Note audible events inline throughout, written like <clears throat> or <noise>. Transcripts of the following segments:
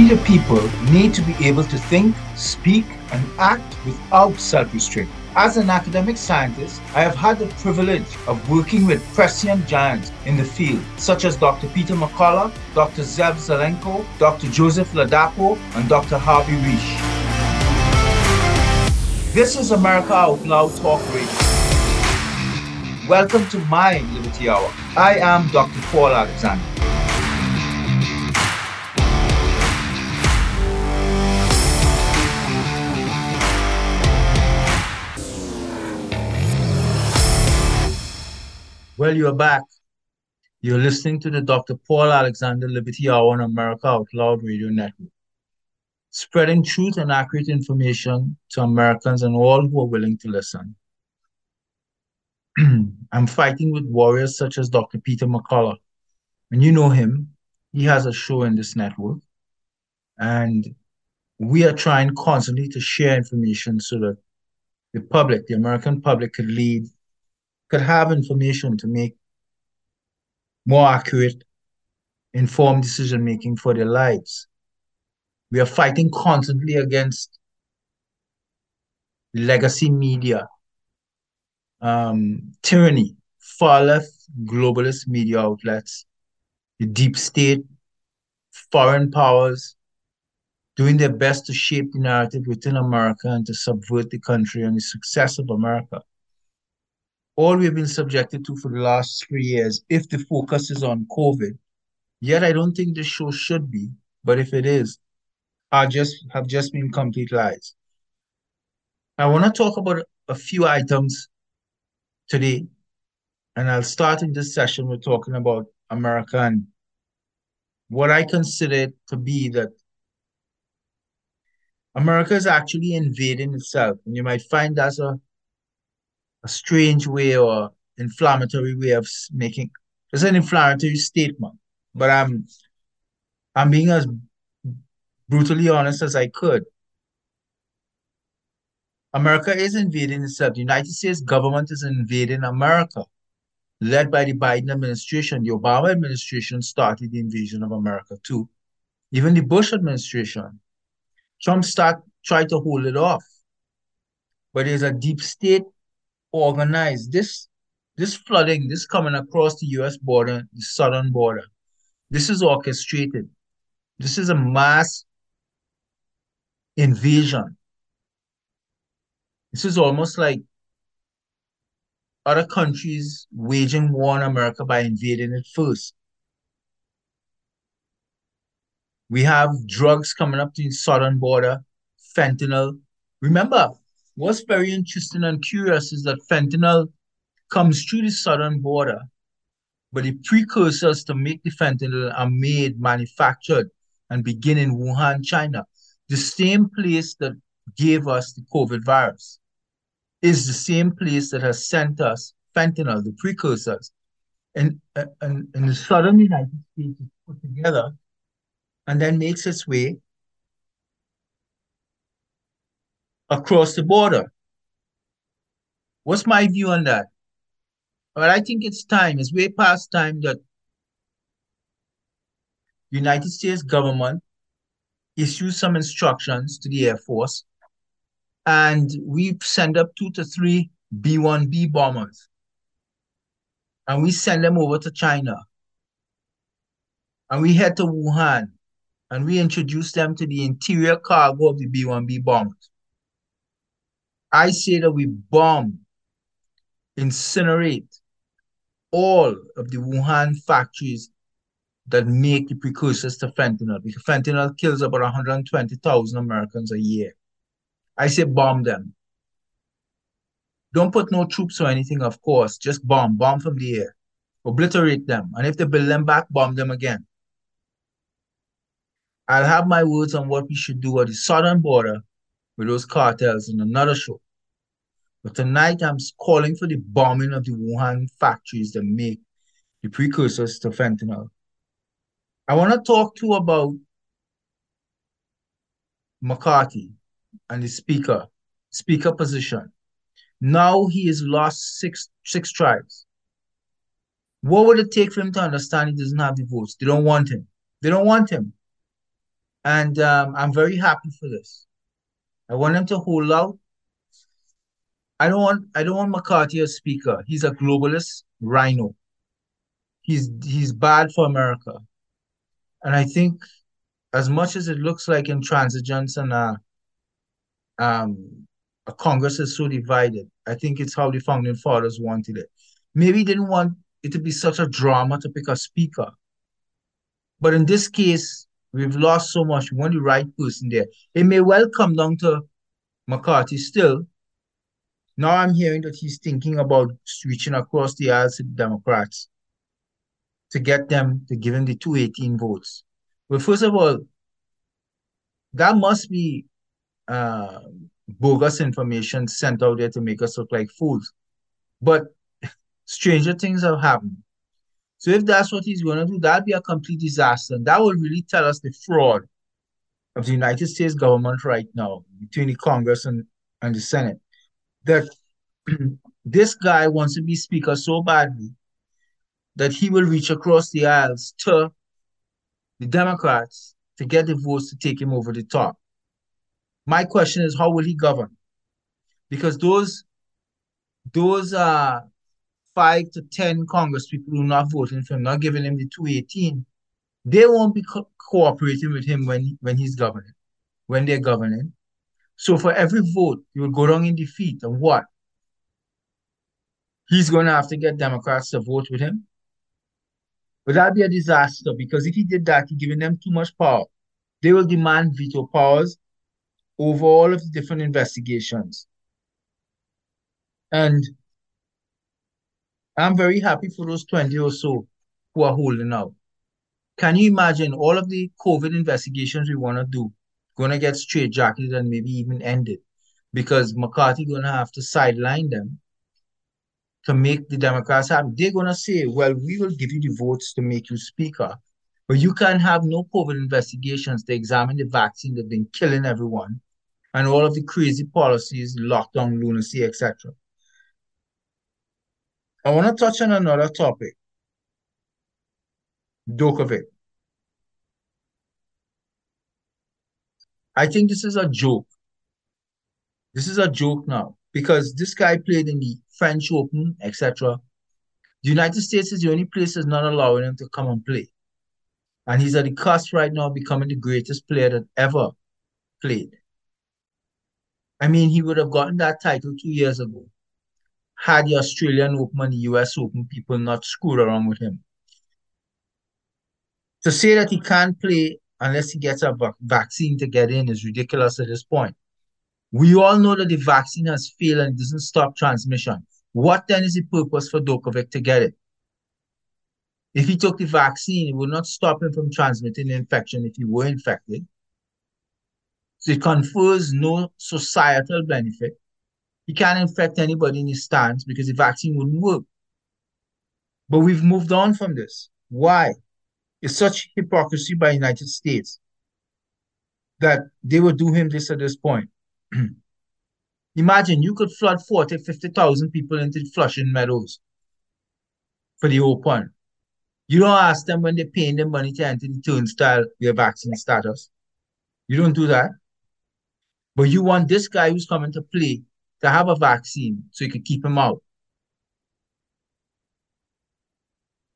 We, the people, need to be able to think, speak, and act without self restraint. As an academic scientist, I have had the privilege of working with prescient giants in the field, such as Dr. Peter McCullough, Dr. Zev Zelenko, Dr. Joseph Ladapo, and Dr. Harvey Risch. This is America Out Loud Talk Radio. Welcome to my Liberty Hour. I am Dr. Paul Alexander. Well, you're back. You're listening to the Dr. Paul Alexander Liberty Hour on America Out Loud Radio Network, spreading truth and accurate information to Americans and all who are willing to listen. <clears throat> I'm fighting with warriors such as Dr. Peter McCullough. And you know him, he has a show in this network. And we are trying constantly to share information so that the public, the American public, could lead could have information to make more accurate, informed decision making for their lives. We are fighting constantly against legacy media, um, tyranny, far left globalist media outlets, the deep state, foreign powers, doing their best to shape the narrative within America and to subvert the country and the success of America all we've been subjected to for the last three years if the focus is on COVID. Yet I don't think the show should be, but if it is, I just have just been complete lies. I want to talk about a few items today, and I'll start in this session with talking about America and what I consider to be that America is actually invading itself. And you might find that's a a strange way or inflammatory way of making it's an inflammatory statement but i'm i'm being as brutally honest as i could. America is invading itself the united states government is invading america led by the biden administration. The obama administration started the invasion of america too. Even the bush administration. Trump start tried to hold it off. But there's a deep state organized. This this flooding, this coming across the US border, the southern border, this is orchestrated. This is a mass invasion. This is almost like other countries waging war on America by invading it first. We have drugs coming up to the southern border, fentanyl. Remember, What's very interesting and curious is that fentanyl comes through the southern border, but the precursors to make the fentanyl are made, manufactured, and begin in Wuhan, China. The same place that gave us the COVID virus is the same place that has sent us fentanyl, the precursors. And, uh, and, and the southern United States is put together and then makes its way across the border. What's my view on that? Well, I think it's time, it's way past time that the United States government issues some instructions to the Air Force and we send up two to three B-1B bombers and we send them over to China and we head to Wuhan and we introduce them to the interior cargo of the B-1B bombers. I say that we bomb, incinerate all of the Wuhan factories that make the precursors to fentanyl because fentanyl kills about 120,000 Americans a year. I say bomb them. Don't put no troops or anything, of course. Just bomb, bomb from the air. Obliterate them. And if they build them back, bomb them again. I'll have my words on what we should do at the southern border with those cartels in another show. But tonight I'm calling for the bombing of the Wuhan factories that make the precursors to fentanyl. I want to talk too about McCarthy and the speaker, speaker position. Now he has lost six six tribes. What would it take for him to understand he doesn't have the votes? They don't want him. They don't want him. And um, I'm very happy for this. I want him to hold out. I don't want I don't want McCarthy as speaker. He's a globalist rhino. He's he's bad for America. And I think as much as it looks like intransigence and uh, um, a Congress is so divided, I think it's how the founding fathers wanted it. Maybe didn't want it to be such a drama to pick a speaker. But in this case, we've lost so much. We want the right person there. It may well come down to McCarthy still. Now I'm hearing that he's thinking about switching across the aisle to the Democrats to get them to give him the 218 votes. Well, first of all, that must be uh, bogus information sent out there to make us look like fools. But <laughs> stranger things have happened. So if that's what he's going to do, that'd be a complete disaster. And that will really tell us the fraud of the United States government right now between the Congress and, and the Senate. That <clears throat> this guy wants to be speaker so badly that he will reach across the aisles to the Democrats to get the votes to take him over the top. My question is, how will he govern? Because those those uh five to ten Congress people who are not voting for him, not giving him the 218, they won't be co- cooperating with him when when he's governing, when they're governing. So for every vote, you will go down in defeat. And what? He's going to have to get Democrats to vote with him. But that'd be a disaster because if he did that, he's giving them too much power. They will demand veto powers over all of the different investigations. And I'm very happy for those 20 or so who are holding out. Can you imagine all of the COVID investigations we want to do going to get straitjacketed and maybe even ended because McCarthy going to have to sideline them to make the Democrats happy. They're going to say, well, we will give you the votes to make you speaker, but you can't have no COVID investigations to examine the vaccine that's been killing everyone and all of the crazy policies, lockdown, lunacy, etc. I want to touch on another topic. Djokovic. I think this is a joke. This is a joke now because this guy played in the French Open, etc. The United States is the only place that's not allowing him to come and play. And he's at the cusp right now becoming the greatest player that ever played. I mean, he would have gotten that title two years ago had the Australian Open and the US Open people not screwed around with him. To say that he can't play unless he gets a vaccine to get in is ridiculous at this point. We all know that the vaccine has failed and doesn't stop transmission. What then is the purpose for Djokovic to get it? If he took the vaccine, it will not stop him from transmitting the infection if he were infected. So it confers no societal benefit. He can't infect anybody in his stands because the vaccine wouldn't work. But we've moved on from this. Why? It's such hypocrisy by United States that they would do him this at this point. <clears throat> Imagine you could flood 40, 50,000 people into Flushing Meadows for the open. You don't ask them when they're paying their money to enter the turnstile their vaccine status. You don't do that. But you want this guy who's coming to play to have a vaccine so you can keep him out.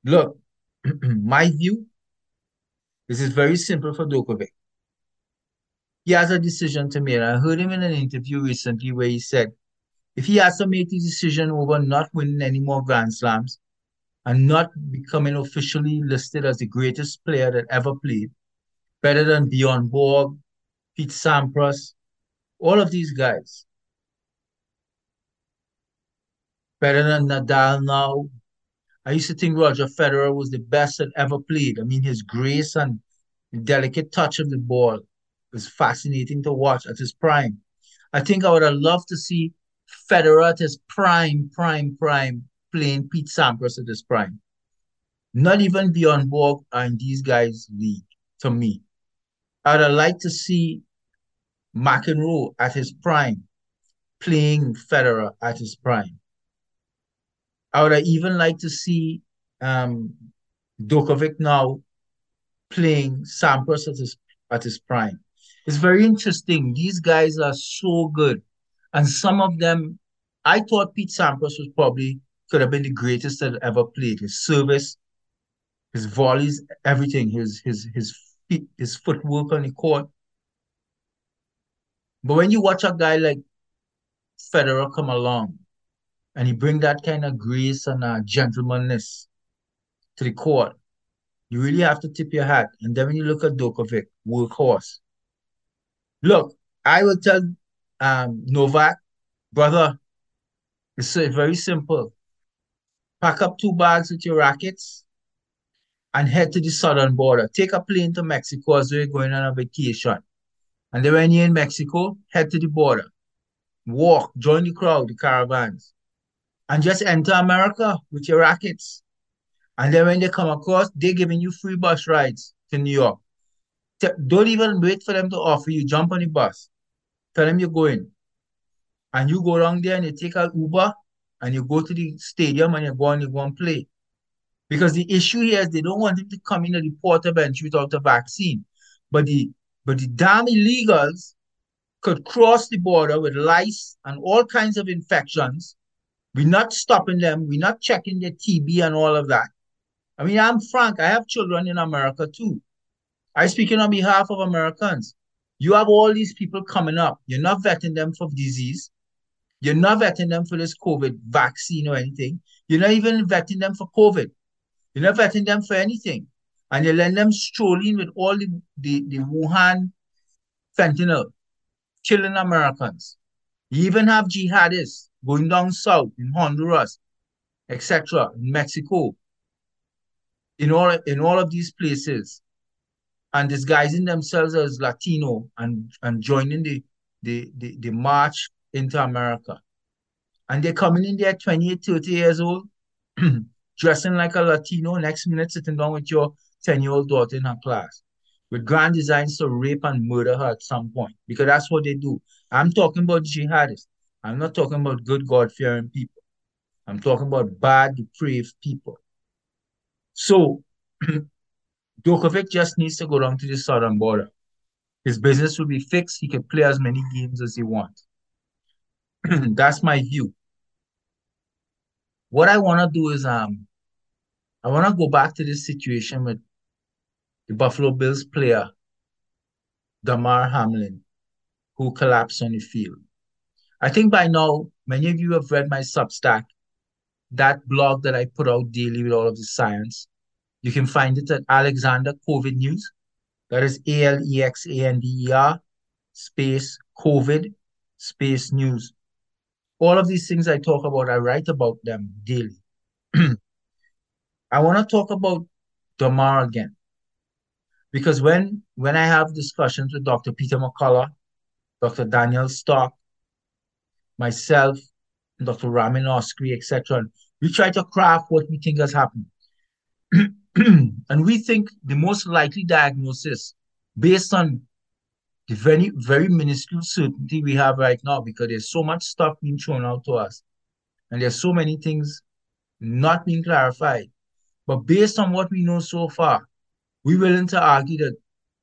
Look, <clears throat> my view, this is very simple for Djokovic he has a decision to make. I heard him in an interview recently where he said if he has to make the decision over not winning any more Grand Slams and not becoming officially listed as the greatest player that ever played, better than Bjorn Borg, Pete Sampras, all of these guys, better than Nadal now. I used to think Roger Federer was the best that ever played. I mean, his grace and delicate touch of the ball was fascinating to watch at his prime. I think I would have loved to see Federer at his prime, prime, prime, playing Pete Sampras at his prime. Not even Bjorn Borg are in these guys' league, to me. I'd have liked to see McEnroe at his prime, playing Federer at his prime. I would even like to see um, Djokovic now playing Sampras at his at his prime. It's very interesting. These guys are so good. And some of them, I thought Pete Sampras was probably could have been the greatest that ever played. His service, his volleys, everything, his his his feet, his footwork on the court. But when you watch a guy like Federer come along and he bring that kind of grace and uh, gentlemanliness to the court, you really have to tip your hat. And then when you look at Djokovic, workhorse. Look, I will tell um, Novak, brother, it's very simple. Pack up two bags with your rackets and head to the southern border. Take a plane to Mexico as you're going on a vacation. And then when you're in Mexico, head to the border. Walk, join the crowd, the caravans. And just enter America with your rackets. And then when they come across, they're giving you free bus rides to New York. Don't even wait for them to offer you. Jump on the bus. Tell them you're going. And you go down there and you take an Uber and you go to the stadium and you go and you go and play. Because the issue here is they don't want him to come in the porta bench without a vaccine. But the but the damn illegals could cross the border with lice and all kinds of infections. We're not stopping them. We're not checking their TB and all of that. I mean, I'm frank. I have children in America too. I'm speaking on behalf of Americans. You have all these people coming up. You're not vetting them for disease. You're not vetting them for this COVID vaccine or anything. You're not even vetting them for COVID. You're not vetting them for anything. And you're letting them stroll in with all the, the, the Wuhan fentanyl, killing Americans. You even have jihadists going down south in Honduras, etc., in Mexico, in all in all of these places, and disguising themselves as Latino and, and joining the, the, the, the march into America. And they're coming in there 28, 30 years old, <clears throat> dressing like a Latino, next minute sitting down with your 10-year-old daughter in her class with grand designs to rape and murder her at some point, because that's what they do. I'm talking about jihadists. I'm not talking about good God-fearing people. I'm talking about bad, depraved people. So <clears throat> Djokovic just needs to go down to the southern border. His business will be fixed. He can play as many games as he wants. <clears throat> That's my view. What I want to do is um, I want to go back to this situation with the Buffalo Bills player, Damar Hamlin, who collapsed on the field. I think by now, many of you have read my Substack, that blog that I put out daily with all of the science. You can find it at Alexander COVID News. That is A L E X A N D E R space COVID space news. All of these things I talk about, I write about them daily. <clears throat> I want to talk about Damar again. Because when when I have discussions with Dr. Peter McCullough, Dr. Daniel Stock, myself, Dr. Ramin Oskoui, etc., we try to craft what we think has happened. <clears throat> and we think the most likely diagnosis based on the very, very minuscule certainty we have right now, because there's so much stuff being thrown out to us, and there's so many things not being clarified. But based on what we know so far, we're willing to argue that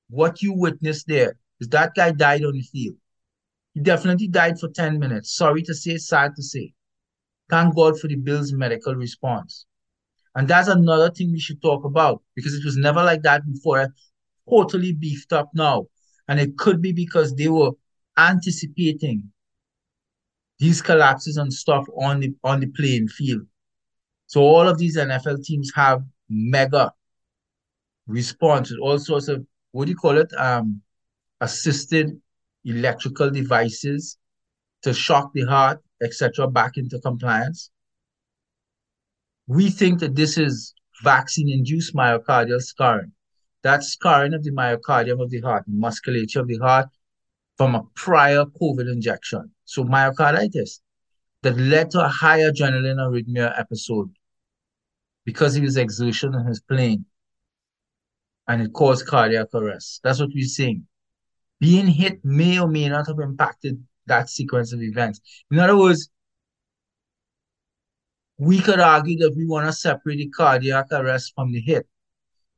what you witnessed there is that guy died on the field. He definitely died for 10 minutes. Sorry to say, sad to say. Thank God for the Bills' medical response. And that's another thing we should talk about because it was never like that before. Totally beefed up now. And it could be because they were anticipating these collapses and stuff on the on the playing field. So all of these NFL teams have mega response with all sorts of what do you call it? Um assisted electrical devices to shock the heart, etc., back into compliance we think that this is vaccine-induced myocardial scarring. That scarring of the myocardium of the heart, musculature of the heart, from a prior COVID injection. So myocarditis that led to a high adrenaline arrhythmia episode because he was exertion on his playing. And it caused cardiac arrest. That's what we're saying. Being hit may or may not have impacted that sequence of events. In other words, we could argue that we want to separate the cardiac arrest from the hit.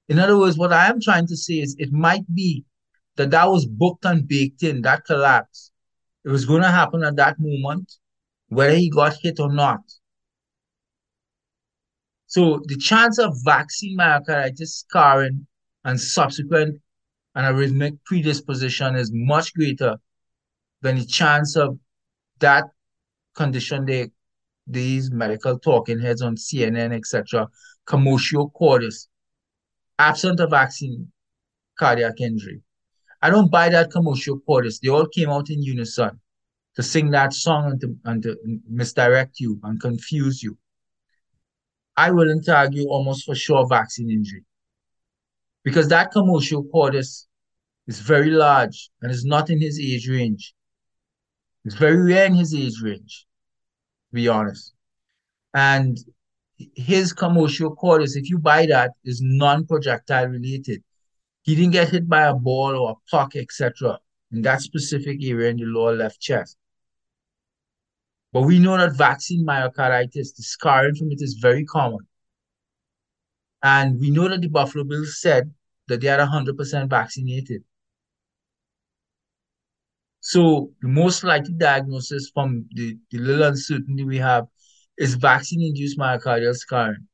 In other words, what I am trying to say is it might be that that was booked and baked in, that collapse. It was going to happen at that moment, whether he got hit or not. So the chance of vaccine myocarditis scarring and subsequent anarrhythmic predisposition is much greater than the chance of that condition they these medical talking heads on CNN, etc., commotio cordis, absent a vaccine cardiac injury. I don't buy that commotio cordis. They all came out in unison to sing that song and to, and to misdirect you and confuse you. I to argue almost for sure vaccine injury. Because that commotio cordis is very large and is not in his age range. It's very rare in his age range, to be honest. And his commotio cordis, if you buy that, is non-projectile related. He didn't get hit by a ball or a puck, etc., in that specific area in the lower left chest. But we know that vaccine myocarditis, the scarring from it is very common. And we know that the Buffalo Bills said that they are 100% vaccinated. So the most likely diagnosis from the, the little uncertainty we have is vaccine-induced myocardial scarring,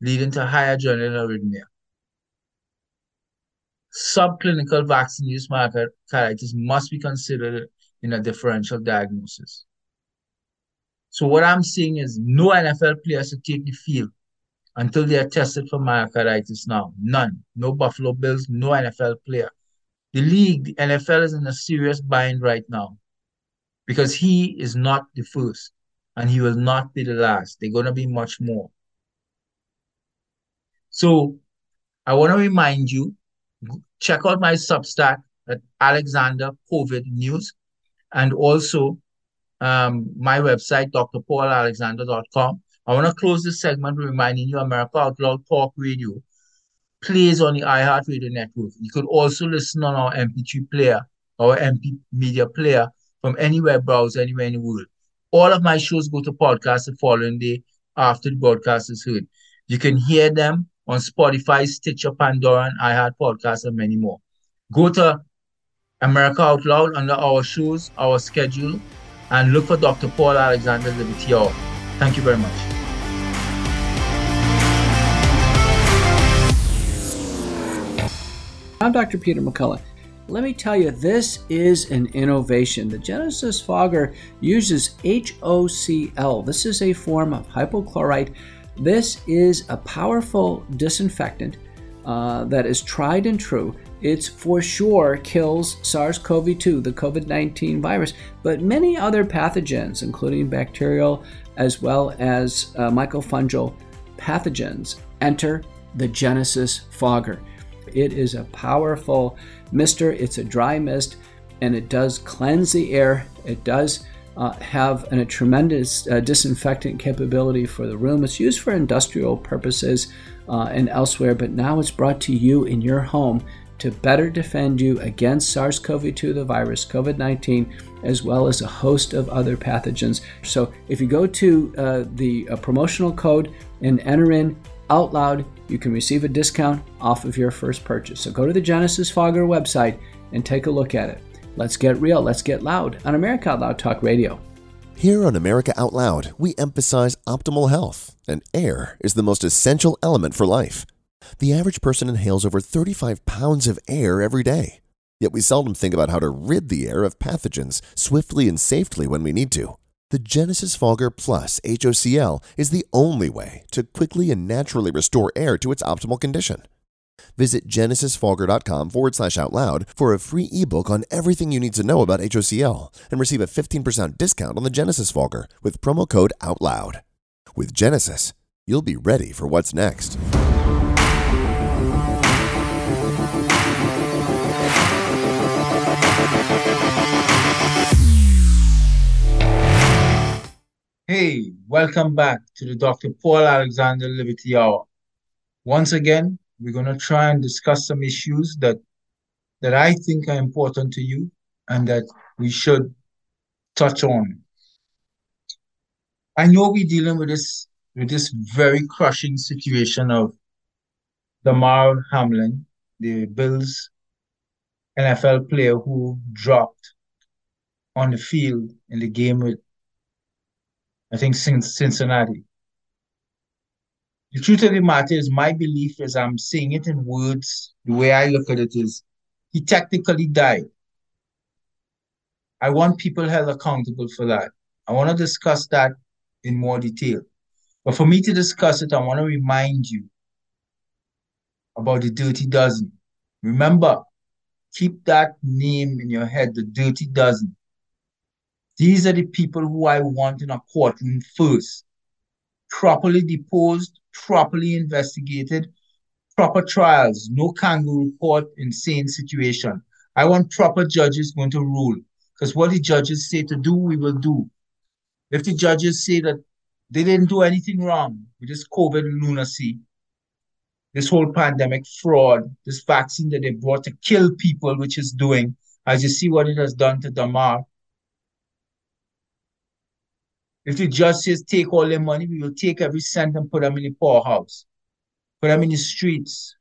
leading to high adrenaline arrhythmia. Subclinical vaccine-induced myocarditis must be considered in a differential diagnosis. So what I'm saying is no NFL players should take the field until they are tested for myocarditis now. None. No Buffalo Bills, no NFL player. The league, the NFL is in a serious bind right now because he is not the first and he will not be the last. They're going to be much more. So I want to remind you, check out my Substack at Alexander COVID News and also um, my website, drpaulalexander.com. I want to close this segment reminding you America Out Loud Talk Radio plays on the iHeartRadio network. You could also listen on our MP3 player, our MP media player from any web browser anywhere in the world. All of my shows go to podcast the following day after the broadcast is heard. You can hear them on Spotify, Stitcher, Pandora, and iHeart Podcast, and many more. Go to America Out Loud under our shows, our schedule, and look for Dr. Paul Alexander Liberty. Thank you very much. I'm Dr. Peter McCullough. Let me tell you, this is an innovation. The Genesis Fogger uses HOCl. This is a form of hypochlorite. This is a powerful disinfectant uh, that is tried and true. It's for sure kills SARS CoV 2, the COVID 19 virus, but many other pathogens, including bacterial as well as uh, mycofungal pathogens, enter the Genesis fogger. It is a powerful mister, it's a dry mist, and it does cleanse the air. It does uh, have an, a tremendous uh, disinfectant capability for the room. It's used for industrial purposes uh, and elsewhere, but now it's brought to you in your home to better defend you against SARS CoV 2, the virus, COVID 19, as well as a host of other pathogens. So if you go to uh, the uh, promotional code and enter in out loud, you can receive a discount off of your first purchase. So go to the Genesis Fogger website and take a look at it. Let's get real, let's get loud on America Out Loud Talk Radio. Here on America Out Loud, we emphasize optimal health, and air is the most essential element for life. The average person inhales over 35 pounds of air every day. Yet we seldom think about how to rid the air of pathogens swiftly and safely when we need to. The Genesis Fogger Plus HOCl is the only way to quickly and naturally restore air to its optimal condition. Visit genesisfogger.com forward slash out loud for a free ebook on everything you need to know about HOCl and receive a 15% discount on the Genesis Fogger with promo code OUTLOUD. With Genesis, you'll be ready for what's next. Hey, welcome back to the Dr. Paul Alexander Liberty Hour. Once again, we're going to try and discuss some issues that that I think are important to you and that we should touch on. I know we're dealing with this with this very crushing situation of Damar Hamlin, the Bills NFL player who dropped on the field in the game with, I think, since Cincinnati. The truth of the matter is, my belief is I'm saying it in words. The way I look at it is, he technically died. I want people held accountable for that. I want to discuss that in more detail. But for me to discuss it, I want to remind you about the Dirty Dozen. Remember, keep that name in your head, the Dirty Dozen. These are the people who I want in a courtroom first. Properly deposed, properly investigated, proper trials, no kangaroo court, insane situation. I want proper judges going to rule. Because what the judges say to do, we will do. If the judges say that they didn't do anything wrong with this COVID lunacy, this whole pandemic fraud, this vaccine that they brought to kill people, which is doing, as you see what it has done to Damar. If the judge says take all their money, we will take every cent and put them in the poorhouse, put them in the streets.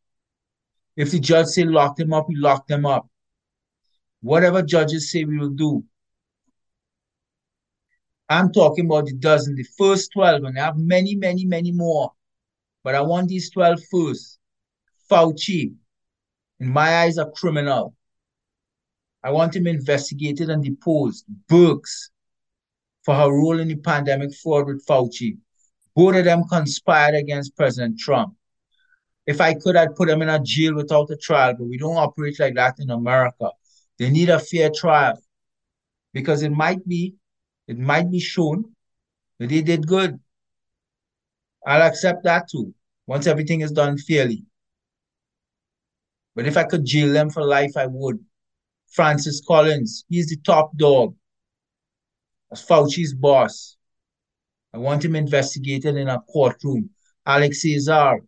If the judge say lock them up, we lock them up. Whatever judges say, we will do. I'm talking about the dozen, the first 12, and I have many, many, many more. But I want these 12 first. Fauci, in my eyes, a criminal. I want him investigated and deposed. Birx, for her role in the pandemic fraud with Fauci. Both of them conspired against President Trump. If I could, I'd put them in a jail without a trial, but we don't operate like that in America. They need a fair trial because it might be it might be shown that they did good. I'll accept that too, once everything is done fairly. But if I could jail them for life, I would. Francis Collins, he's the top dog. As Fauci's boss. I want him investigated in a courtroom. Alex Azar.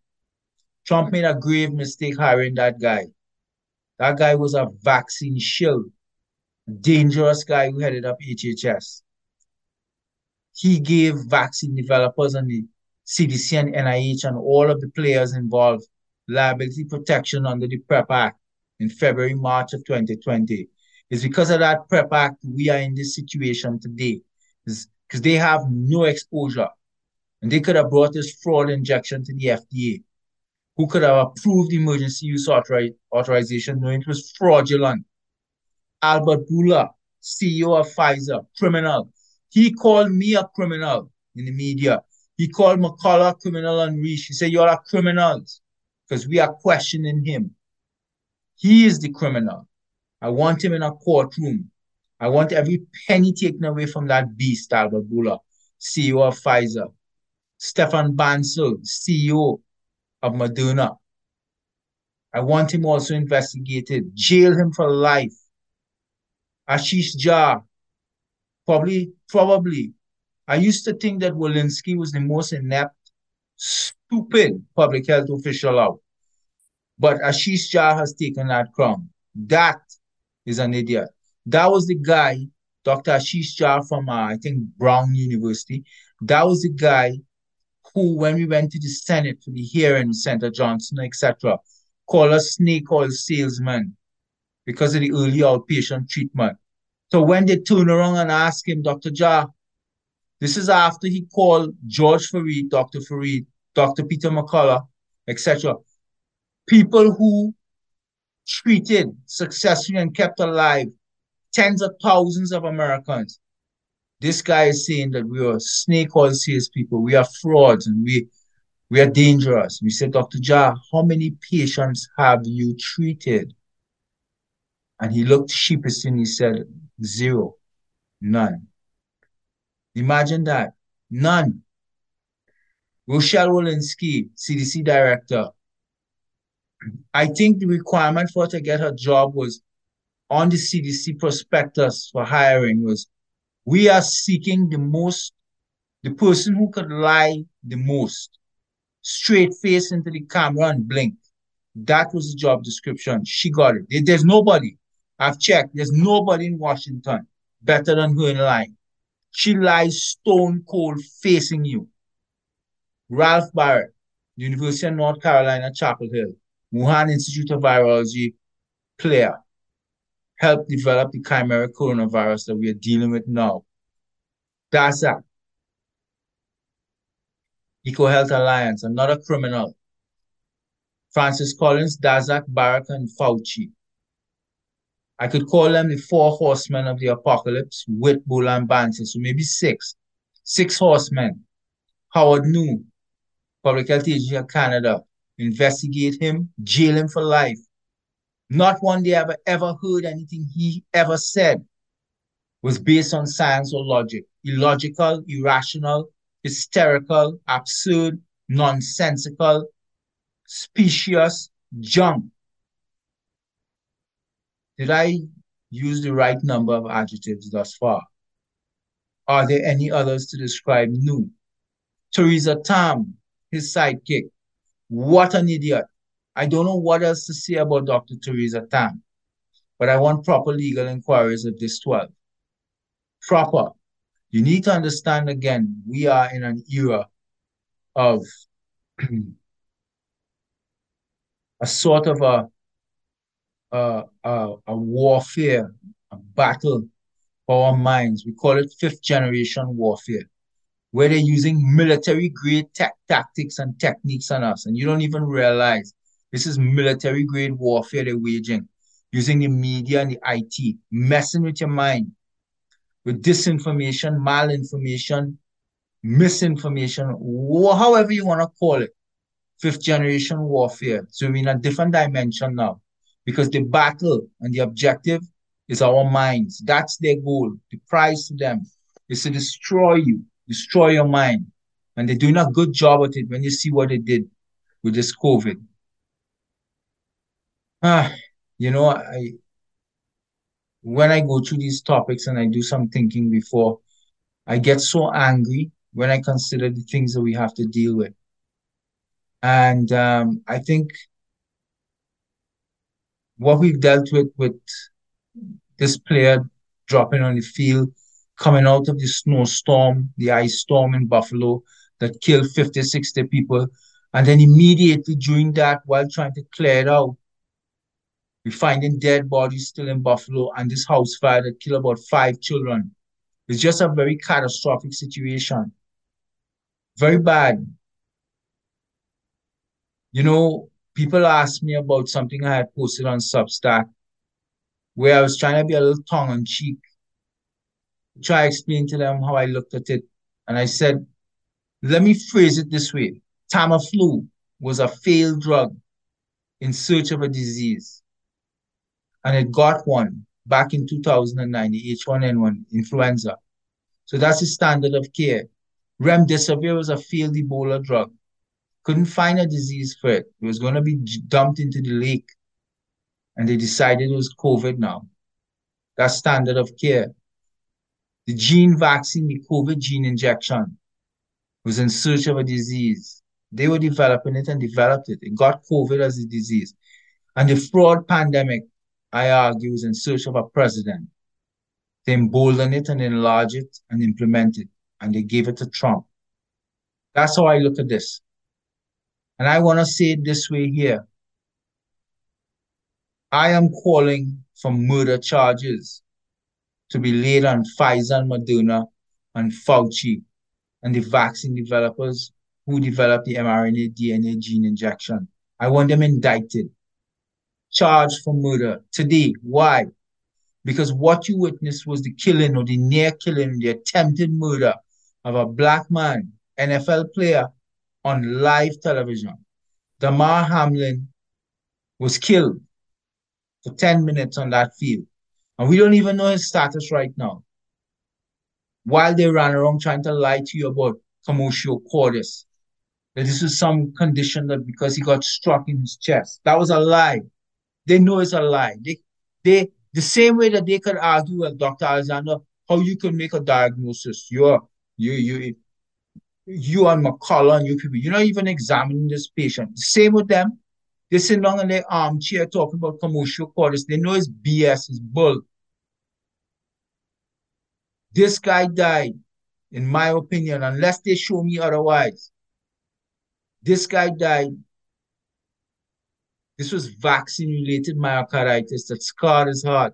Trump made a grave mistake hiring that guy. That guy was a vaccine shill. Dangerous guy who headed up HHS he gave vaccine developers and the CDC and NIH and all of the players involved liability protection under the PrEP Act in February, March of 2020. It's because of that PrEP Act we are in this situation today. Because they have no exposure. And they could have brought this fraud injection to the FDA, who could have approved emergency use authori- authorization knowing it was fraudulent. Albert Bourla, CEO of Pfizer, criminal, he called me a criminal in the media. He called McCullough a criminal and Risch. He said, You're criminals because we are questioning him. He is the criminal. I want him in a courtroom. I want every penny taken away from that beast, Albert Bourla, CEO of Pfizer. Stéphane Bancel, CEO of Moderna. I want him also investigated. Jail him for life. Ashish Jha, probably, probably. I used to think that Walensky was the most inept, stupid public health official out. But Ashish Jha has taken that crown. That is an idiot. That was the guy, Dr. Ashish Jha from, uh, I think, Brown University. That was the guy who, when we went to the Senate for the hearing, Senator Johnson, etc., called us snake oil salesman because of the early outpatient treatment. So when they turn around and ask him, Dr. Jha, this is after he called George Fareed, Dr. Fareed, Dr. Peter McCullough, etc. People who treated successfully and kept alive tens of thousands of Americans. This guy is saying that we are snake oil salespeople, we are frauds, and we we are dangerous. We said, Dr. Jha, how many patients have you treated? And he looked sheepish and he said, Zero. None. Imagine that. None. Rochelle Walensky, CDC director. I think the requirement for her to get her job was on the CDC prospectus for hiring was we are seeking the most, the person who could lie the most, straight face into the camera and blink. That was the job description. She got it. There's nobody. I've checked. There's nobody in Washington better than her in line. She lies stone cold facing you. Ralph Baric, University of North Carolina, Chapel Hill, Wuhan Institute of Virology player. helped develop the chimeric coronavirus that we are dealing with now. Daszak, EcoHealth Alliance, another criminal. Francis Collins, Daszak, Baric, and Fauci. I could call them the four horsemen of the apocalypse with Bourla Bancel, so maybe six. Six horsemen. Howard Njoo, Public Health Agency of Canada, investigate him, jail him for life. Not one day ever ever heard anything he ever said was based on science or logic. Illogical, irrational, hysterical, absurd, nonsensical, specious junk. Did I use the right number of adjectives thus far? Are there any others to describe Njoo? Theresa Tam, his sidekick. What an idiot. I don't know what else to say about Dr. Theresa Tam, but I want proper legal inquiries of this 12. Proper. You need to understand again, we are in an era of <clears throat> a sort of a, a, a, a warfare, a battle for our minds. We call it fifth generation warfare, where they're using military grade tech tactics and techniques on us. And you don't even realize this is military grade warfare they're waging, using the media and the IT, messing with your mind with disinformation, malinformation, misinformation, however you want to call it fifth generation warfare. So we're in a different dimension now because the battle and the objective is our minds. That's their goal. The prize to them is to destroy you, destroy your mind. And they're doing a good job at it when you see what they did with this COVID. Ah, you know, I when I go through these topics and I do some thinking before, I get so angry when I consider the things that we have to deal with. And um, I think what we've dealt with with this player dropping on the field, coming out of the snowstorm, the ice storm in Buffalo that killed 50, 60 people. And then immediately during that, while trying to clear it out, we're finding dead bodies still in Buffalo and this house fire that killed about five children. It's just a very catastrophic situation. Very bad. You know, people ask me about something I had posted on Substack where I was trying to be a little tongue in cheek, try to explain to them how I looked at it. And I said, let me phrase it this way Tamiflu was a failed drug in search of a disease. And it got one back in 2009, the H1N1 influenza. So that's the standard of care. Remdesivir was a failed Ebola drug couldn't find a disease for it. It was going to be dumped into the lake. And they decided it was COVID now. That's standard of care. The gene vaccine, the COVID gene injection, was in search of a disease. They were developing it and developed it. It got COVID as a disease. And the fraud pandemic, I argue, was in search of a president. They emboldened it and enlarged it and implemented, it. and they gave it to Trump. That's how I look at this. And I want to say it this way here. I am calling for murder charges to be laid on Pfizer and Moderna and Fauci and the vaccine developers who developed the mRNA DNA gene injection. I want them indicted, charged for murder today. Why? Because what you witnessed was the killing or the near killing, the attempted murder of a black man, NFL player, on live television. Damar Hamlin was killed for 10 minutes on that field. And we don't even know his status right now. While they ran around trying to lie to you about commotio cordis, that this is some condition that because he got struck in his chest. That was a lie. They know it's a lie. They, they, the same way that they could argue with Dr. Alexander how you can make a diagnosis. You're, you, you, you and McCullough and you people, you're not even examining this patient. Same with them. They sit down in their armchair talking about commotio cordis. They know it's BS, it's bull. This guy died, in my opinion, unless they show me otherwise. This guy died. This was vaccine related myocarditis that scarred his heart.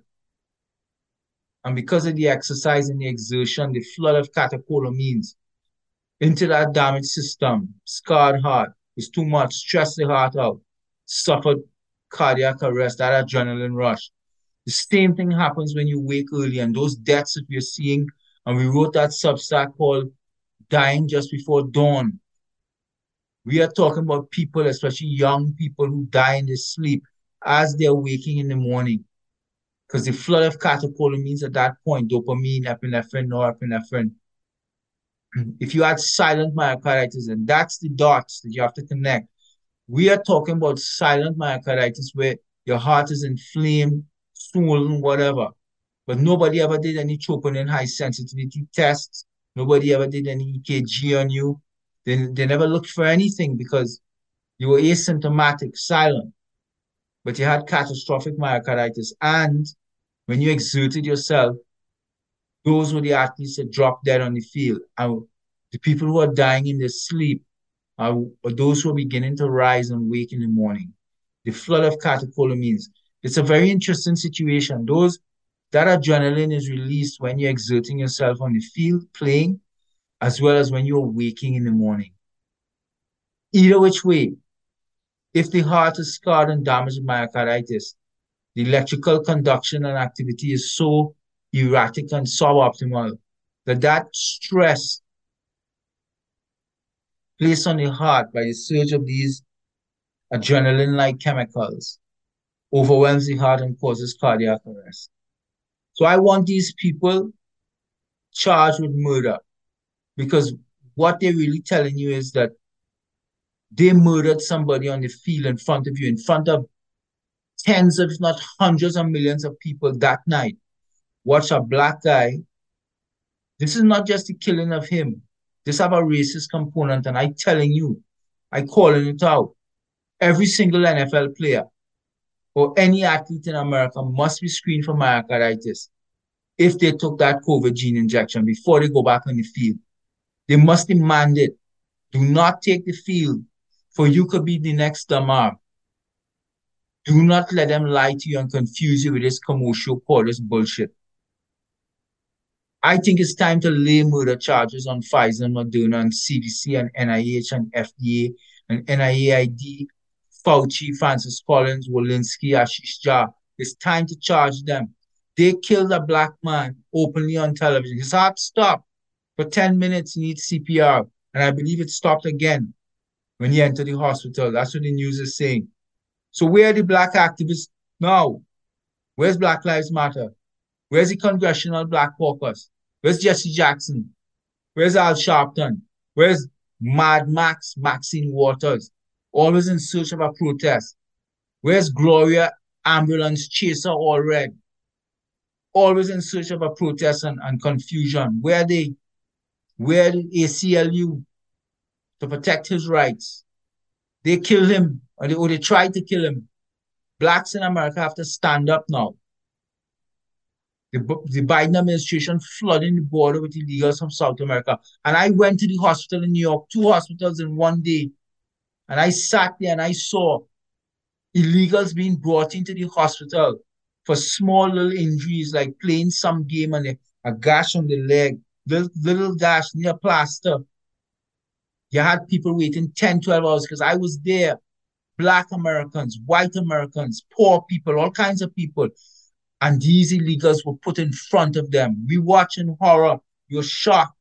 And because of the exercise and the exertion, the flood of catecholamines into that damaged system, scarred heart, was too much, stressed the heart out, suffered cardiac arrest, that adrenaline rush. The same thing happens when you wake early, and those deaths that we're seeing, and we wrote that substack called Dying Just Before Dawn. We are talking about people, especially young people, who die in their sleep as they're waking in the morning. Because the flood of catecholamines at that point, dopamine, epinephrine, norepinephrine, if you had silent myocarditis, and that's the dots that you have to connect. We are talking about silent myocarditis where your heart is inflamed, whatever. But nobody ever did any troponin high sensitivity tests. Nobody ever did any EKG on you. They, they never looked for anything because you were asymptomatic, silent, but you had catastrophic myocarditis. And when you exerted yourself, those were the athletes that dropped dead on the field. And the people who are dying in their sleep are, are those who are beginning to rise and wake in the morning. The flood of catecholamines. It's a very interesting situation. Those that adrenaline is released when you're exerting yourself on the field, playing, as well as when you're waking in the morning. Either which way, if the heart is scarred and damaged with myocarditis, the electrical conduction and activity is so erratic and suboptimal that that stress placed on the heart by the surge of these adrenaline-like chemicals overwhelms the heart and causes cardiac arrest. So I want these people charged with murder because what they're really telling you is that they murdered somebody on the field in front of you, in front of tens, if not hundreds of millions of people that night. Watch a black guy. This is not just the killing of him. This have a racist component, and I telling you, I calling it out. Every single NFL player or any athlete in America must be screened for myocarditis if they took that COVID gene injection before they go back on the field. They must demand it. Do not take the field, for you could be the next Damar. Do not let them lie to you and confuse you with this commercial this bullshit. I think it's time to lay murder charges on Pfizer, Moderna, and CDC, and NIH, and FDA, and NIAID, Fauci, Francis Collins, Walensky, Ashish Jha. It's time to charge them. They killed a black man openly on television. His heart stopped for 10 minutes. He needs CPR. And I believe it stopped again when he entered the hospital. That's what the news is saying. So where are the black activists now? Where's Black Lives Matter? Where's the Congressional Black Caucus? Where's Jesse Jackson? Where's Al Sharpton? Where's Mad Max, Maxine Waters? Always in search of a protest. Where's Gloria Ambulance Chaser Allred? Always in search of a protest and, and confusion. Where are they? Where the ACLU to protect his rights? They killed him, or they, or they tried to kill him. Blacks in America have to stand up now. The, the Biden administration flooding the border with illegals from South America. And I went to the hospital in New York, two hospitals in one day. And I sat there and I saw illegals being brought into the hospital for small little injuries like playing some game and a, a gash on the leg, little, little gash near plaster. You had people waiting 10, 12 hours because I was there. Black Americans, white Americans, poor people, all kinds of people and these illegals were put in front of them. We watch in horror, you're shocked.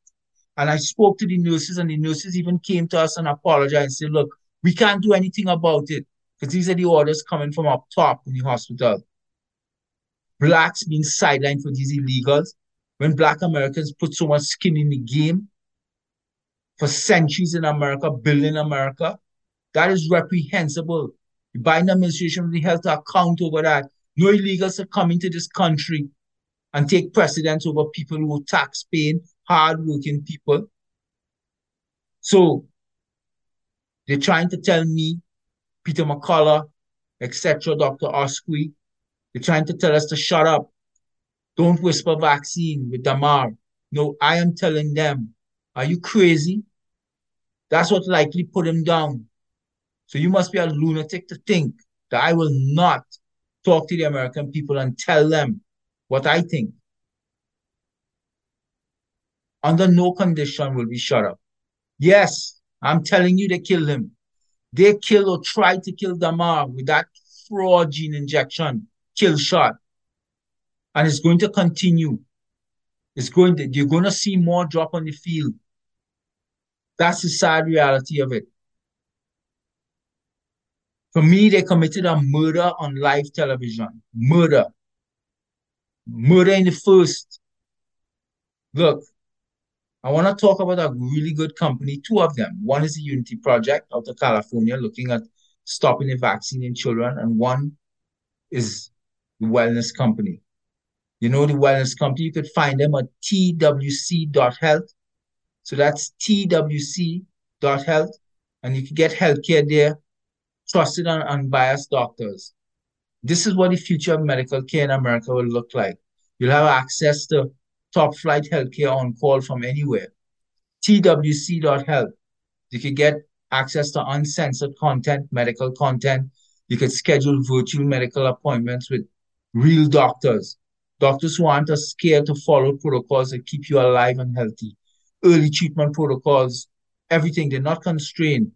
And I spoke to the nurses, and the nurses even came to us and apologized and said, Look, we can't do anything about it because these are the orders coming from up top in the hospital. Blacks being sidelined for these illegals when Black Americans put so much skin in the game for centuries in America, building America. That is reprehensible. The Biden administration really held to account over that no illegals are coming to this country and take precedence over people who are tax paying, hard-working people. So they're trying to tell me, Peter McCullough, etc., Dr. Oskoui, they're trying to tell us to shut up. Don't whisper vaccine with Damar. No, I am telling them, are you crazy? That's what likely put him down. So you must be a lunatic to think that I will not talk to the American people and tell them what I think. under no condition will be shut up. Yes, I'm telling you, they killed him. They killed or tried to kill Damar with that fraud gene injection, kill shot. And it's going to continue. It's going to, you're going to see more drop on the field. That's the sad reality of it. For me, they committed a murder on live television. Murder. Murder in the first. Look, I want to talk about a really good company, two of them. One is the Unity Project out of California, looking at stopping the vaccine in children, and one is the Wellness Company. You know the Wellness Company, you could find them at twc.health. So that's twc.health, and you can get healthcare there, trusted and unbiased doctors. This is what the future of medical care in America will look like. You'll have access to top flight healthcare on call from anywhere. TWC.health. You can get access to uncensored content, medical content. You can schedule virtual medical appointments with real doctors, doctors who aren't as scared to follow protocols that keep you alive and healthy. Early treatment protocols, everything. They're not constrained.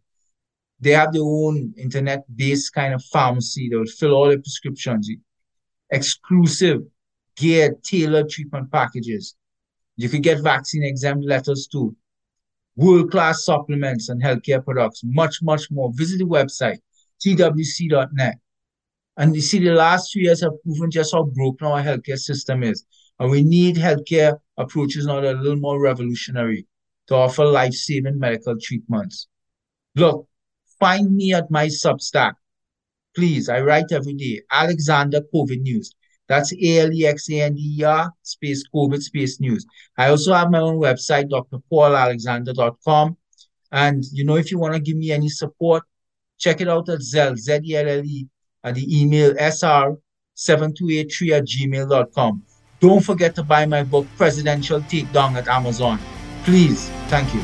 They have their own internet-based kind of pharmacy that will fill all their prescriptions. Exclusive geared, tailored treatment packages. You can get vaccine exempt letters too. World class supplements and healthcare products, much, much more. Visit the website, twc.net. And you see, the last few years have proven just how broken our healthcare system is. And we need healthcare approaches now that are a little more revolutionary to offer life saving medical treatments. Look, find me at my Substack. Please, I write every day. Alexander COVID News. That's A-L-E-X-A-N-D-E-R space COVID space news. I also have my own website, drpaulalexander.com. And, you know, if you want to give me any support, check it out at Zelle, Z-E-L-L-E, at the email sr7283 at gmail.com. Don't forget to buy my book, Presidential Takedown at Amazon. Please. Thank you.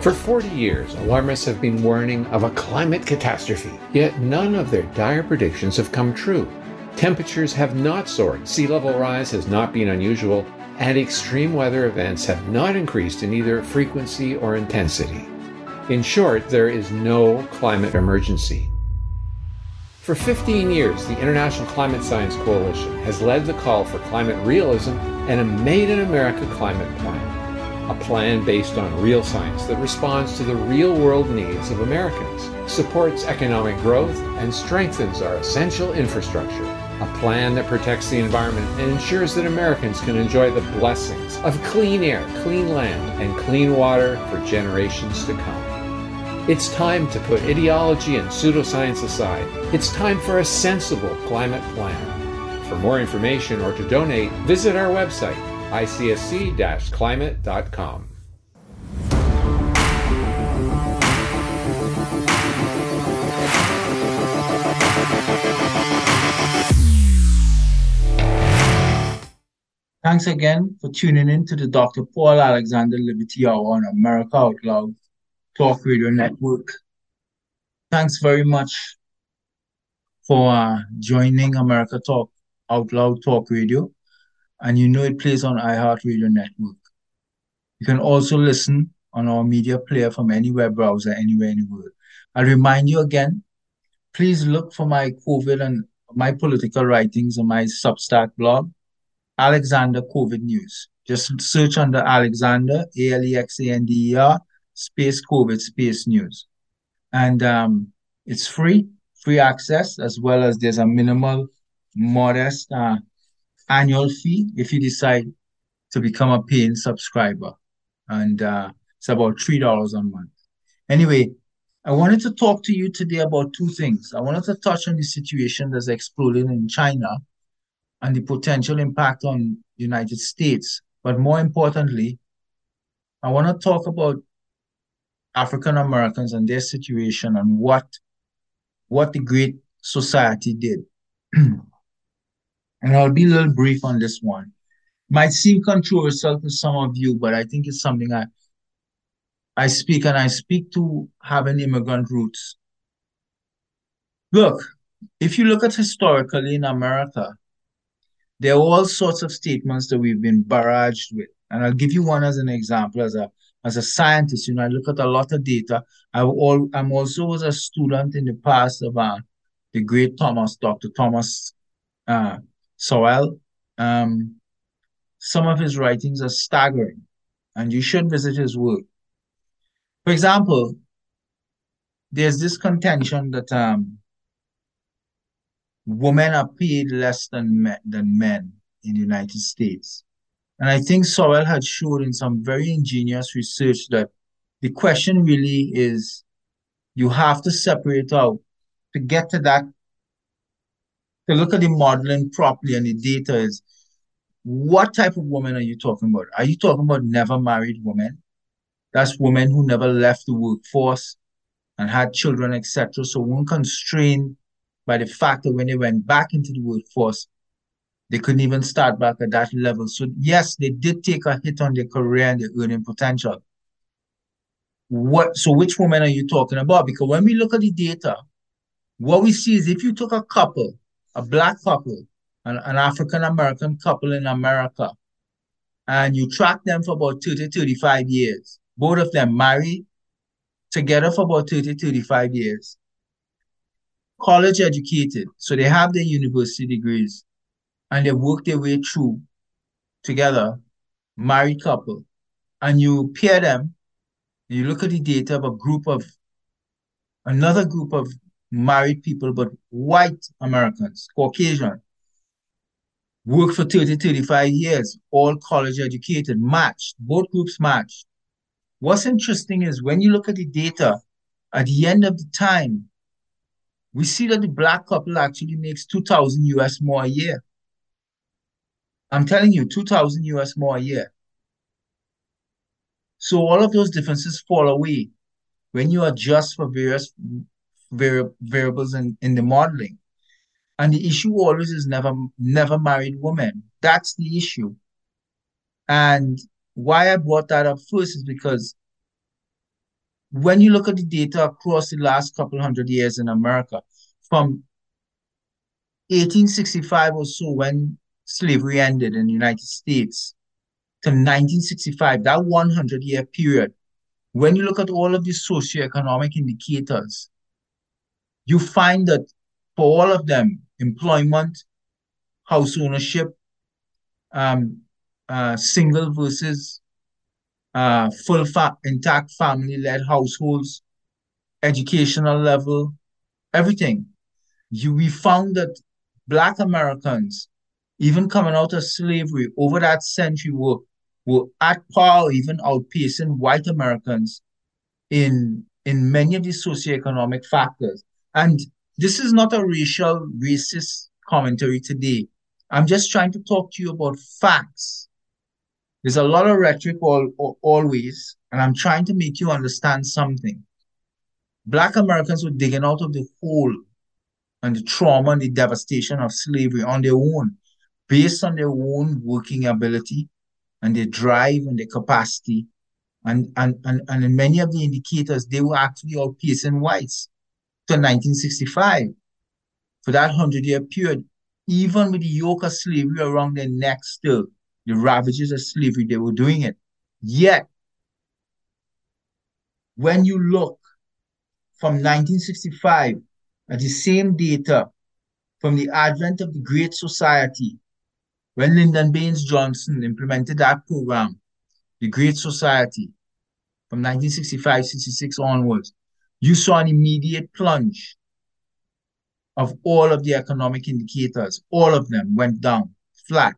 For 40 years, alarmists have been warning of a climate catastrophe, yet none of their dire predictions have come true. Temperatures have not soared, sea level rise has not been unusual, and extreme weather events have not increased in either frequency or intensity. In short, there is no climate emergency. For 15 years, the International Climate Science Coalition has led the call for climate realism and a Made in America climate plan a plan based on real science that responds to the real world needs of Americans, supports economic growth, and strengthens our essential infrastructure. A plan that protects the environment and ensures that Americans can enjoy the blessings of clean air, clean land, and clean water for generations to come. It's time to put ideology and pseudoscience aside. It's time for a sensible climate plan. For more information or to donate, visit our website icsc-climate.com. Thanks again for tuning in to the Dr. Paul Alexander Liberty Hour on America Out Loud Talk Radio Network. Thanks very much for uh, joining America Talk Out Loud Talk Radio and you know it plays on iHeartRadio network. You can also listen on our media player from any web browser anywhere in the world. I'll remind you again, please look for my COVID and my political writings on my Substack blog, Alexander COVID News. Just search under Alexander, A L E X A N D E R, space COVID, space news. And um, it's free, free access, as well as there's a minimal, modest uh, annual fee if you decide to become a paying subscriber. And uh, it's about $3 a month. Anyway, I wanted to talk to you today about two things. I wanted to touch on the situation that's exploding in China and the potential impact on the United States. But more importantly, I want to talk about African Americans and their situation and what what the Great Society did. <clears throat> and I'll be a little brief on this one. Might seem controversial to some of you, but I think it's something I I speak and I speak to having immigrant roots. Look, if you look at historically in America, there are all sorts of statements that we've been barraged with. And I'll give you one as an example. As a as a scientist, you know, I look at a lot of data. I all I'm also was a student in the past of uh, the great Thomas, Dr. Thomas uh, Sowell. Um, some of his writings are staggering, and you should visit his work. For example, there's this contention that um, women are paid less than men, than men in the United States. And I think Sowell had showed in some very ingenious research that the question really is you have to separate out to get to that, to look at the modeling properly and the data is what type of woman are you talking about? Are you talking about never married women? That's women who never left the workforce and had children, etc. So weren't constrained by the fact that when they went back into the workforce, they couldn't even start back at that level. So yes, they did take a hit on their career and their earning potential. What so which women are you talking about? Because when we look at the data, what we see is if you took a couple, a black couple, an, an African American couple in America, and you track them for about 30, 35 years, both of them married together for about 30, 35 years. College educated, so they have their university degrees. And they work their way through together, married couple, and you pair them, you look at the data of a group of another group of married people, but white Americans, Caucasian, work for 30, 35 years, all college educated, matched, both groups matched. What's interesting is when you look at the data, at the end of the time, we see that the black couple actually makes 2000 US more a year. I'm telling you, 2000 US more a year. So all of those differences fall away when you adjust for various vari variables in, in the modeling. And the issue always is never never married women. That's the issue. And why I brought that up first is because when you look at the data across the last couple hundred years in America, from 1865 or so, when slavery ended in the United States, to 1965, that 100 year period, when you look at all of the socioeconomic indicators, you find that for all of them, employment, house ownership, um, uh, single versus uh, full fa intact family-led households, educational level, everything. You, we found that Black Americans, even coming out of slavery over that century, were, were at par, even outpacing white Americans in, in many of the socioeconomic factors. And this is not a racial, racist commentary today. I'm just trying to talk to you about facts. There's a lot of rhetoric all, all, always, and I'm trying to make you understand something. Black Americans were digging out of the hole and the trauma and the devastation of slavery on their own, based on their own working ability and their drive and their capacity. And, and, and, and in many of the indicators, they were actually outpacing whites to 1965 for that 100 year period, even with the yoke of slavery around their neck still, the ravages of slavery, they were doing it. Yet, when you look from 1965 at the same data from the advent of the Great Society, when Lyndon Baines Johnson implemented that program, the Great Society, from 1965 66 onwards, you saw an immediate plunge of all of the economic indicators. All of them went down flat.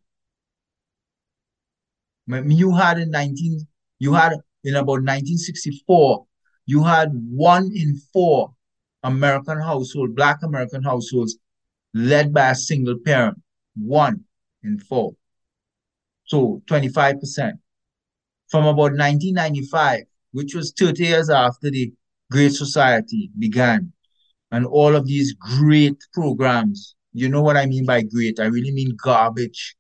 You had in 19, you had in about 1964, you had one in four American household, black American households led by a single parent. One in four. So 25%. From about 1995, which was 30 years after the Great Society began, and all of these great programs. You know what I mean by great? I really mean garbage,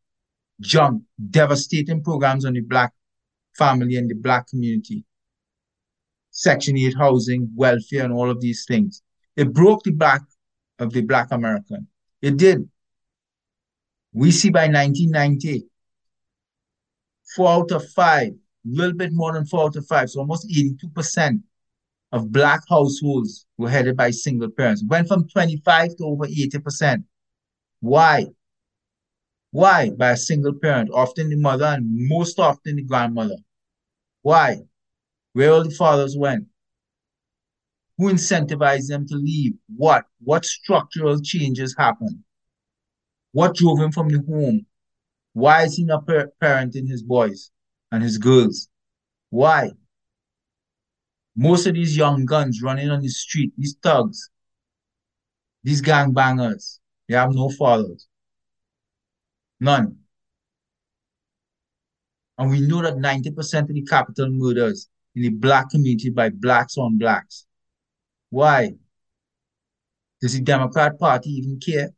junk, devastating programs on the black family and the black community. Section 8 housing, welfare, and all of these things. It broke the back of the black American. It did. We see by 1990, four out of five, a little bit more than four out of five, so almost 82% of black households were headed by single parents. Went from 25 to over 80%. Why? Why? By a single parent, often the mother and most often the grandmother. Why? Where all the fathers went? Who incentivized them to leave? What? What structural changes happened? What drove him from the home? Why is he not parenting his boys and his girls? Why? Most of these young guns running on the street, these thugs, these gangbangers, they have no fathers. None. And we know that 90% of the capital murders in the black community by blacks on blacks. Why? Does the Democrat Party even care?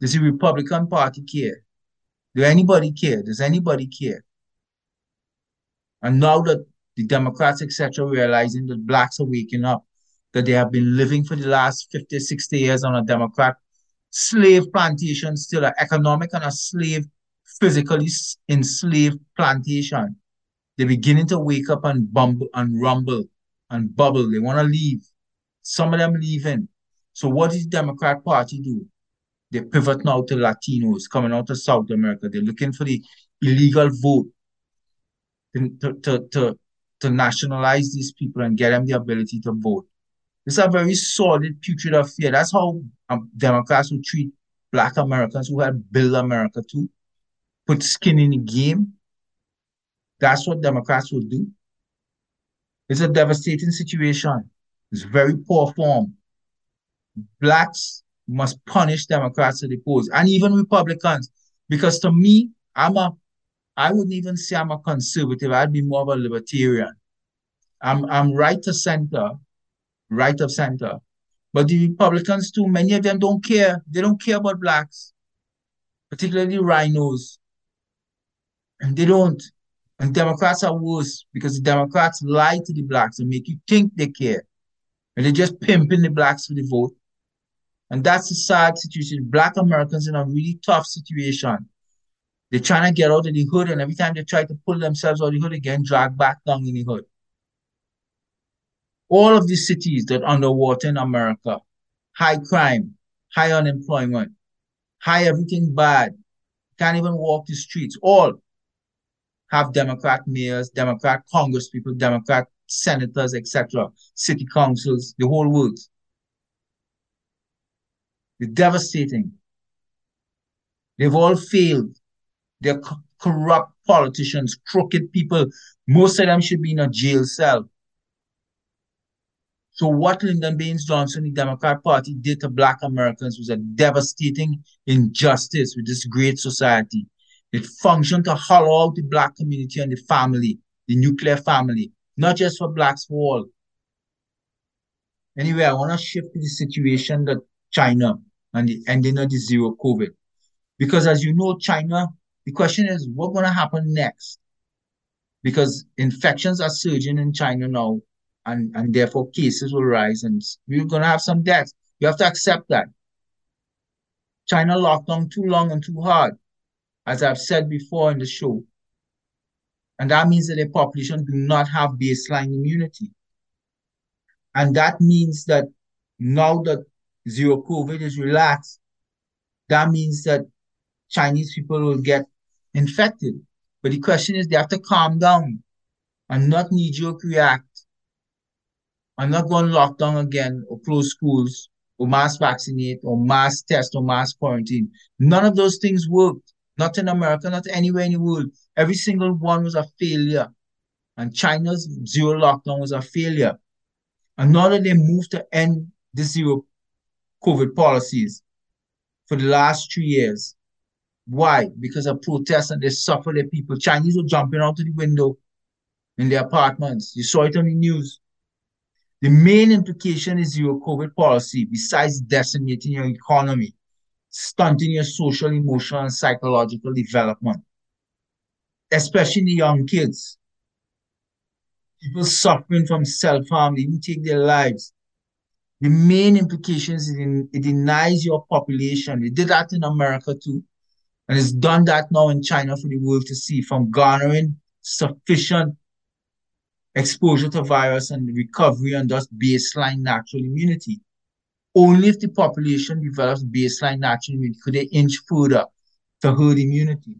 Does the Republican Party care? Do anybody care? Does anybody care? And now that the Democrats, etc., realizing that blacks are waking up, that they have been living for the last 50, 60 years on a Democrat slave plantation, still an economic and a slave, physically enslaved plantation. They're beginning to wake up and bumble and rumble and bubble. They want to leave. Some of them leaving. So what does the Democrat Party do? They pivot now to Latinos coming out of South America. They're looking for the illegal vote to, to, to, to nationalize these people and get them the ability to vote. It's a very solid, putrid affair. That's how um, Democrats would treat Black Americans who had built America too, put skin in the game. That's what Democrats would do. It's a devastating situation. It's very poor form. Blacks must punish Democrats to the polls and even Republicans. Because to me, I'm a I wouldn't even say I'm a conservative. I'd be more of a libertarian. I'm I'm right to center, right of center. But the Republicans too, many of them don't care. They don't care about blacks, particularly RINOs. And they don't. And Democrats are worse because the Democrats lie to the blacks and make you think they care. And they're just pimping the blacks for the vote. And that's a sad situation. Black Americans in a really tough situation. They're trying to get out of the hood, and every time they try to pull themselves out of the hood again, drag back down in the hood. All of these cities that are underwater in America, high crime, high unemployment, high everything bad, can't even walk the streets, all have Democrat mayors, Democrat congresspeople, Democrat senators, etc., city councils, the whole works. They're devastating. They've all failed. They're co corrupt politicians, crooked people. Most of them should be in a jail cell. So what Lyndon Baines Johnson, the Democrat Party, did to Black Americans was a devastating injustice with this great society. It functioned to hollow out the Black community and the family, the nuclear family, not just for Blacks, for all. Anyway, I want to shift to the situation that China and the ending of the zero COVID. Because as you know, China, the question is what's going to happen next? Because infections are surging in China now, and, and therefore cases will rise, and we're going to have some deaths. You have to accept that. China locked down too long and too hard, as I've said before in the show. And that means that the population do not have baseline immunity. And that means that now that zero COVID is relaxed, that means that Chinese people will get infected. But the question is, they have to calm down and not knee jerk react. I'm not going to lock down again or close schools or mass vaccinate or mass test or mass quarantine. None of those things worked. Not in America, not anywhere in the world. Every single one was a failure. And China's zero lockdown was a failure. And now that they moved to end the zero COVID policies for the last three years, why? Because of protests and they suffer the people. Chinese were jumping out of the window in their apartments. You saw it on the news. The main implication is your COVID policy, besides decimating your economy, stunting your social, emotional, and psychological development, especially the young kids. People suffering from self-harm, they even take their lives. The main implications is it denies your population. They did that in America too. And it's done that now in China for the world to see from garnering sufficient exposure to virus and recovery and thus baseline natural immunity. Only if the population develops baseline natural immunity could they inch further to herd immunity.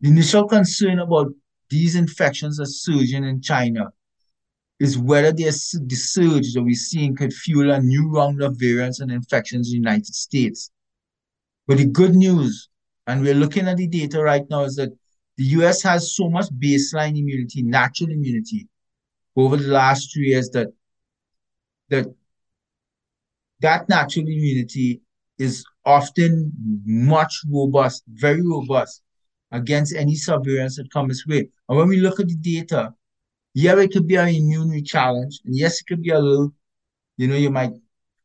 The initial concern about these infections are surging in China is whether the surge that we're seeing could fuel a new round of variants and infections in the United States. But the good news, and we're looking at the data right now, is that the US has so much baseline immunity, natural immunity, over the last three years that that that natural immunity is often much robust, very robust against any surveillance that comes its way. And when we look at the data, yeah, it could be an immune challenge, and yes, it could be a little, you know, you might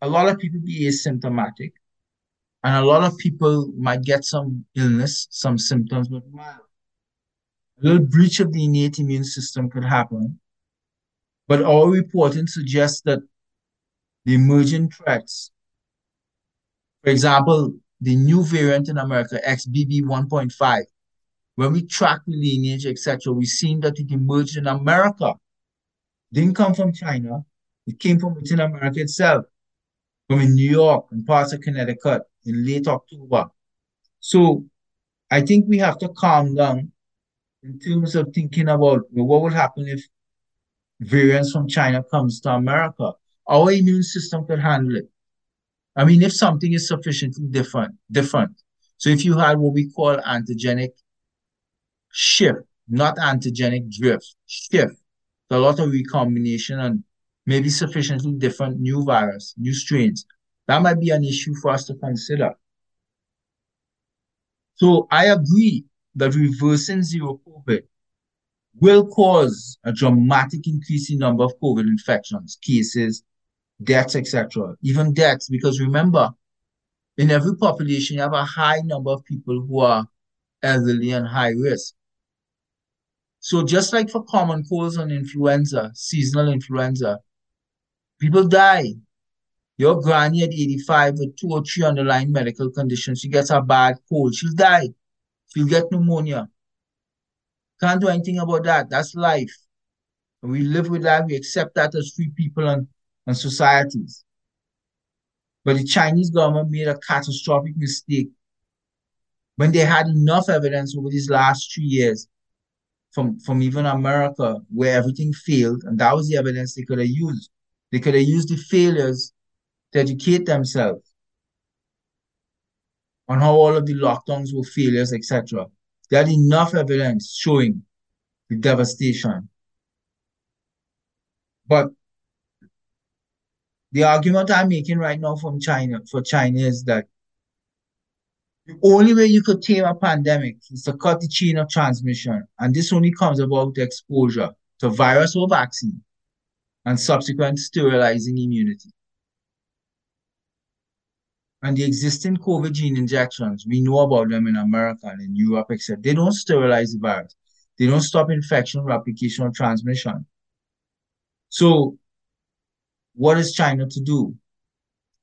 a lot of people be asymptomatic, and a lot of people might get some illness, some symptoms, but mild a little breach of the innate immune system could happen. But our reporting suggests that the emerging threats, for example, the new variant in America, XBB 1.5, when we track the lineage, etc., we've seen that it emerged in America. Didn't come from China. It came from within America itself, from in New York and parts of Connecticut in late October. So I think we have to calm down in terms of thinking about well, what will happen if variants from China comes to America. Our immune system can handle it. I mean, if something is sufficiently different, different. So if you had what we call antigenic shift, not antigenic drift, shift, a lot of recombination and maybe sufficiently different new virus, new strains, that might be an issue for us to consider. So I agree that reversing zero COVID will cause a dramatic increase in number of COVID infections, cases, deaths, etc. Even deaths, because remember, in every population, you have a high number of people who are elderly and high risk. So just like for common colds and influenza, seasonal influenza, people die. Your granny at 85 with two or three underlying medical conditions, she gets a bad cold, she'll die. She'll get pneumonia. Can't do anything about that. That's life. We live with that. We accept that as free people and, and societies. But the Chinese government made a catastrophic mistake when they had enough evidence over these last three years from, from even America where everything failed, and that was the evidence they could have used. They could have used the failures to educate themselves on how all of the lockdowns were failures, etc. They had enough evidence showing the devastation. But the argument I'm making right now from China for China is that the only way you could tame a pandemic is to cut the chain of transmission, and this only comes about exposure to virus or vaccine and subsequent sterilizing immunity. And the existing COVID gene injections, we know about them in America and in Europe, except they don't sterilize the virus. They don't stop infection, replication, or transmission. So, what is China to do?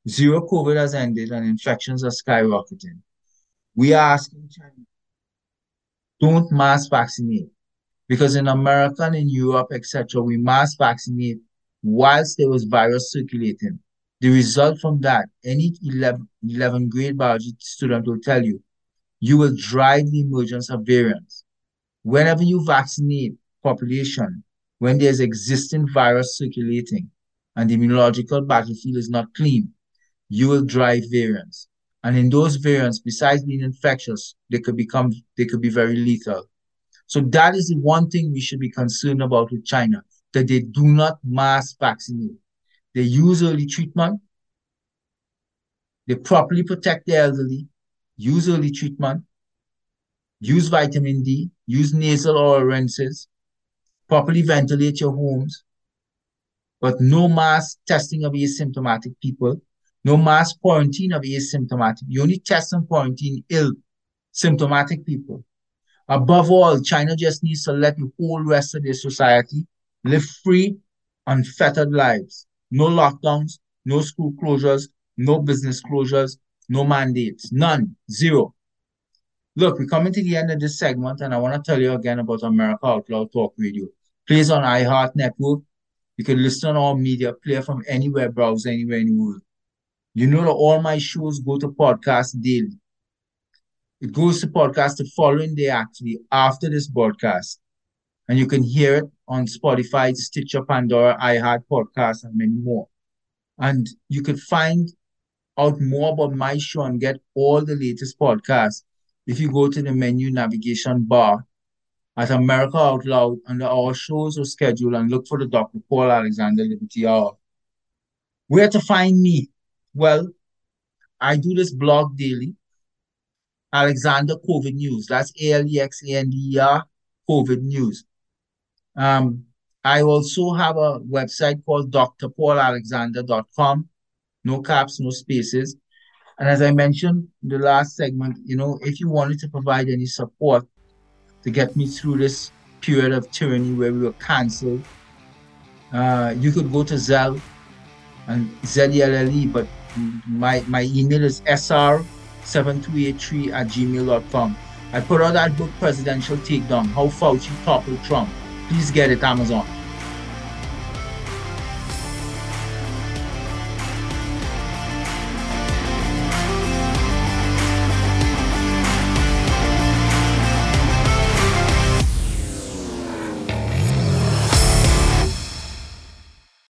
Zero COVID has ended and infections are skyrocketing. We are asking China, don't mass vaccinate. Because in America and in Europe, etc., we mass vaccinate whilst there was virus circulating. The result from that, any 11, 11 grade biology student will tell you, you will drive the emergence of variants. Whenever you vaccinate population, when there's existing virus circulating and the immunological battlefield is not clean, you will drive variants. And in those variants, besides being infectious, they could become they could be very lethal. So that is the one thing we should be concerned about with China, that they do not mass vaccinate. They use early treatment. They properly protect the elderly, use early treatment, use vitamin D, use nasal oil rinses, properly ventilate your homes, but no mass testing of asymptomatic people, no mass quarantine of asymptomatic. You only test and quarantine ill symptomatic people. Above all, China just needs to let the whole rest of their society live free, unfettered lives. No lockdowns, no school closures, no business closures, no mandates. None. Zero. Look, we're coming to the end of this segment, and I want to tell you again about America Out Loud Talk Radio. Plays on iHeart Network. You can listen on all media player from anywhere, browse anywhere in the world. You know that all my shows go to podcast daily. It goes to podcast the following day, actually, after this broadcast. And you can hear it on Spotify, Stitcher, Pandora, iHeart Podcast, and many more. And you can find out more about my show and get all the latest podcasts if you go to the menu navigation bar at America Out Loud under our shows or schedule and look for the Dr. Paul Alexander Liberty Hour. Where to find me? Well, I do this blog daily. Alexander COVID News. That's A L E X A N D E R COVID News. Um, I also have a website called drpaulalexander.com. No caps, no spaces. And as I mentioned in the last segment, you know, if you wanted to provide any support to get me through this period of tyranny where we were canceled, uh, you could go to Zelle and Z-E-L-L-E, but my, my email is sr7283 at gmail.com. I put out that book, Presidential Takedown, How Fauci Toppled Trump. Please get it, Amazon.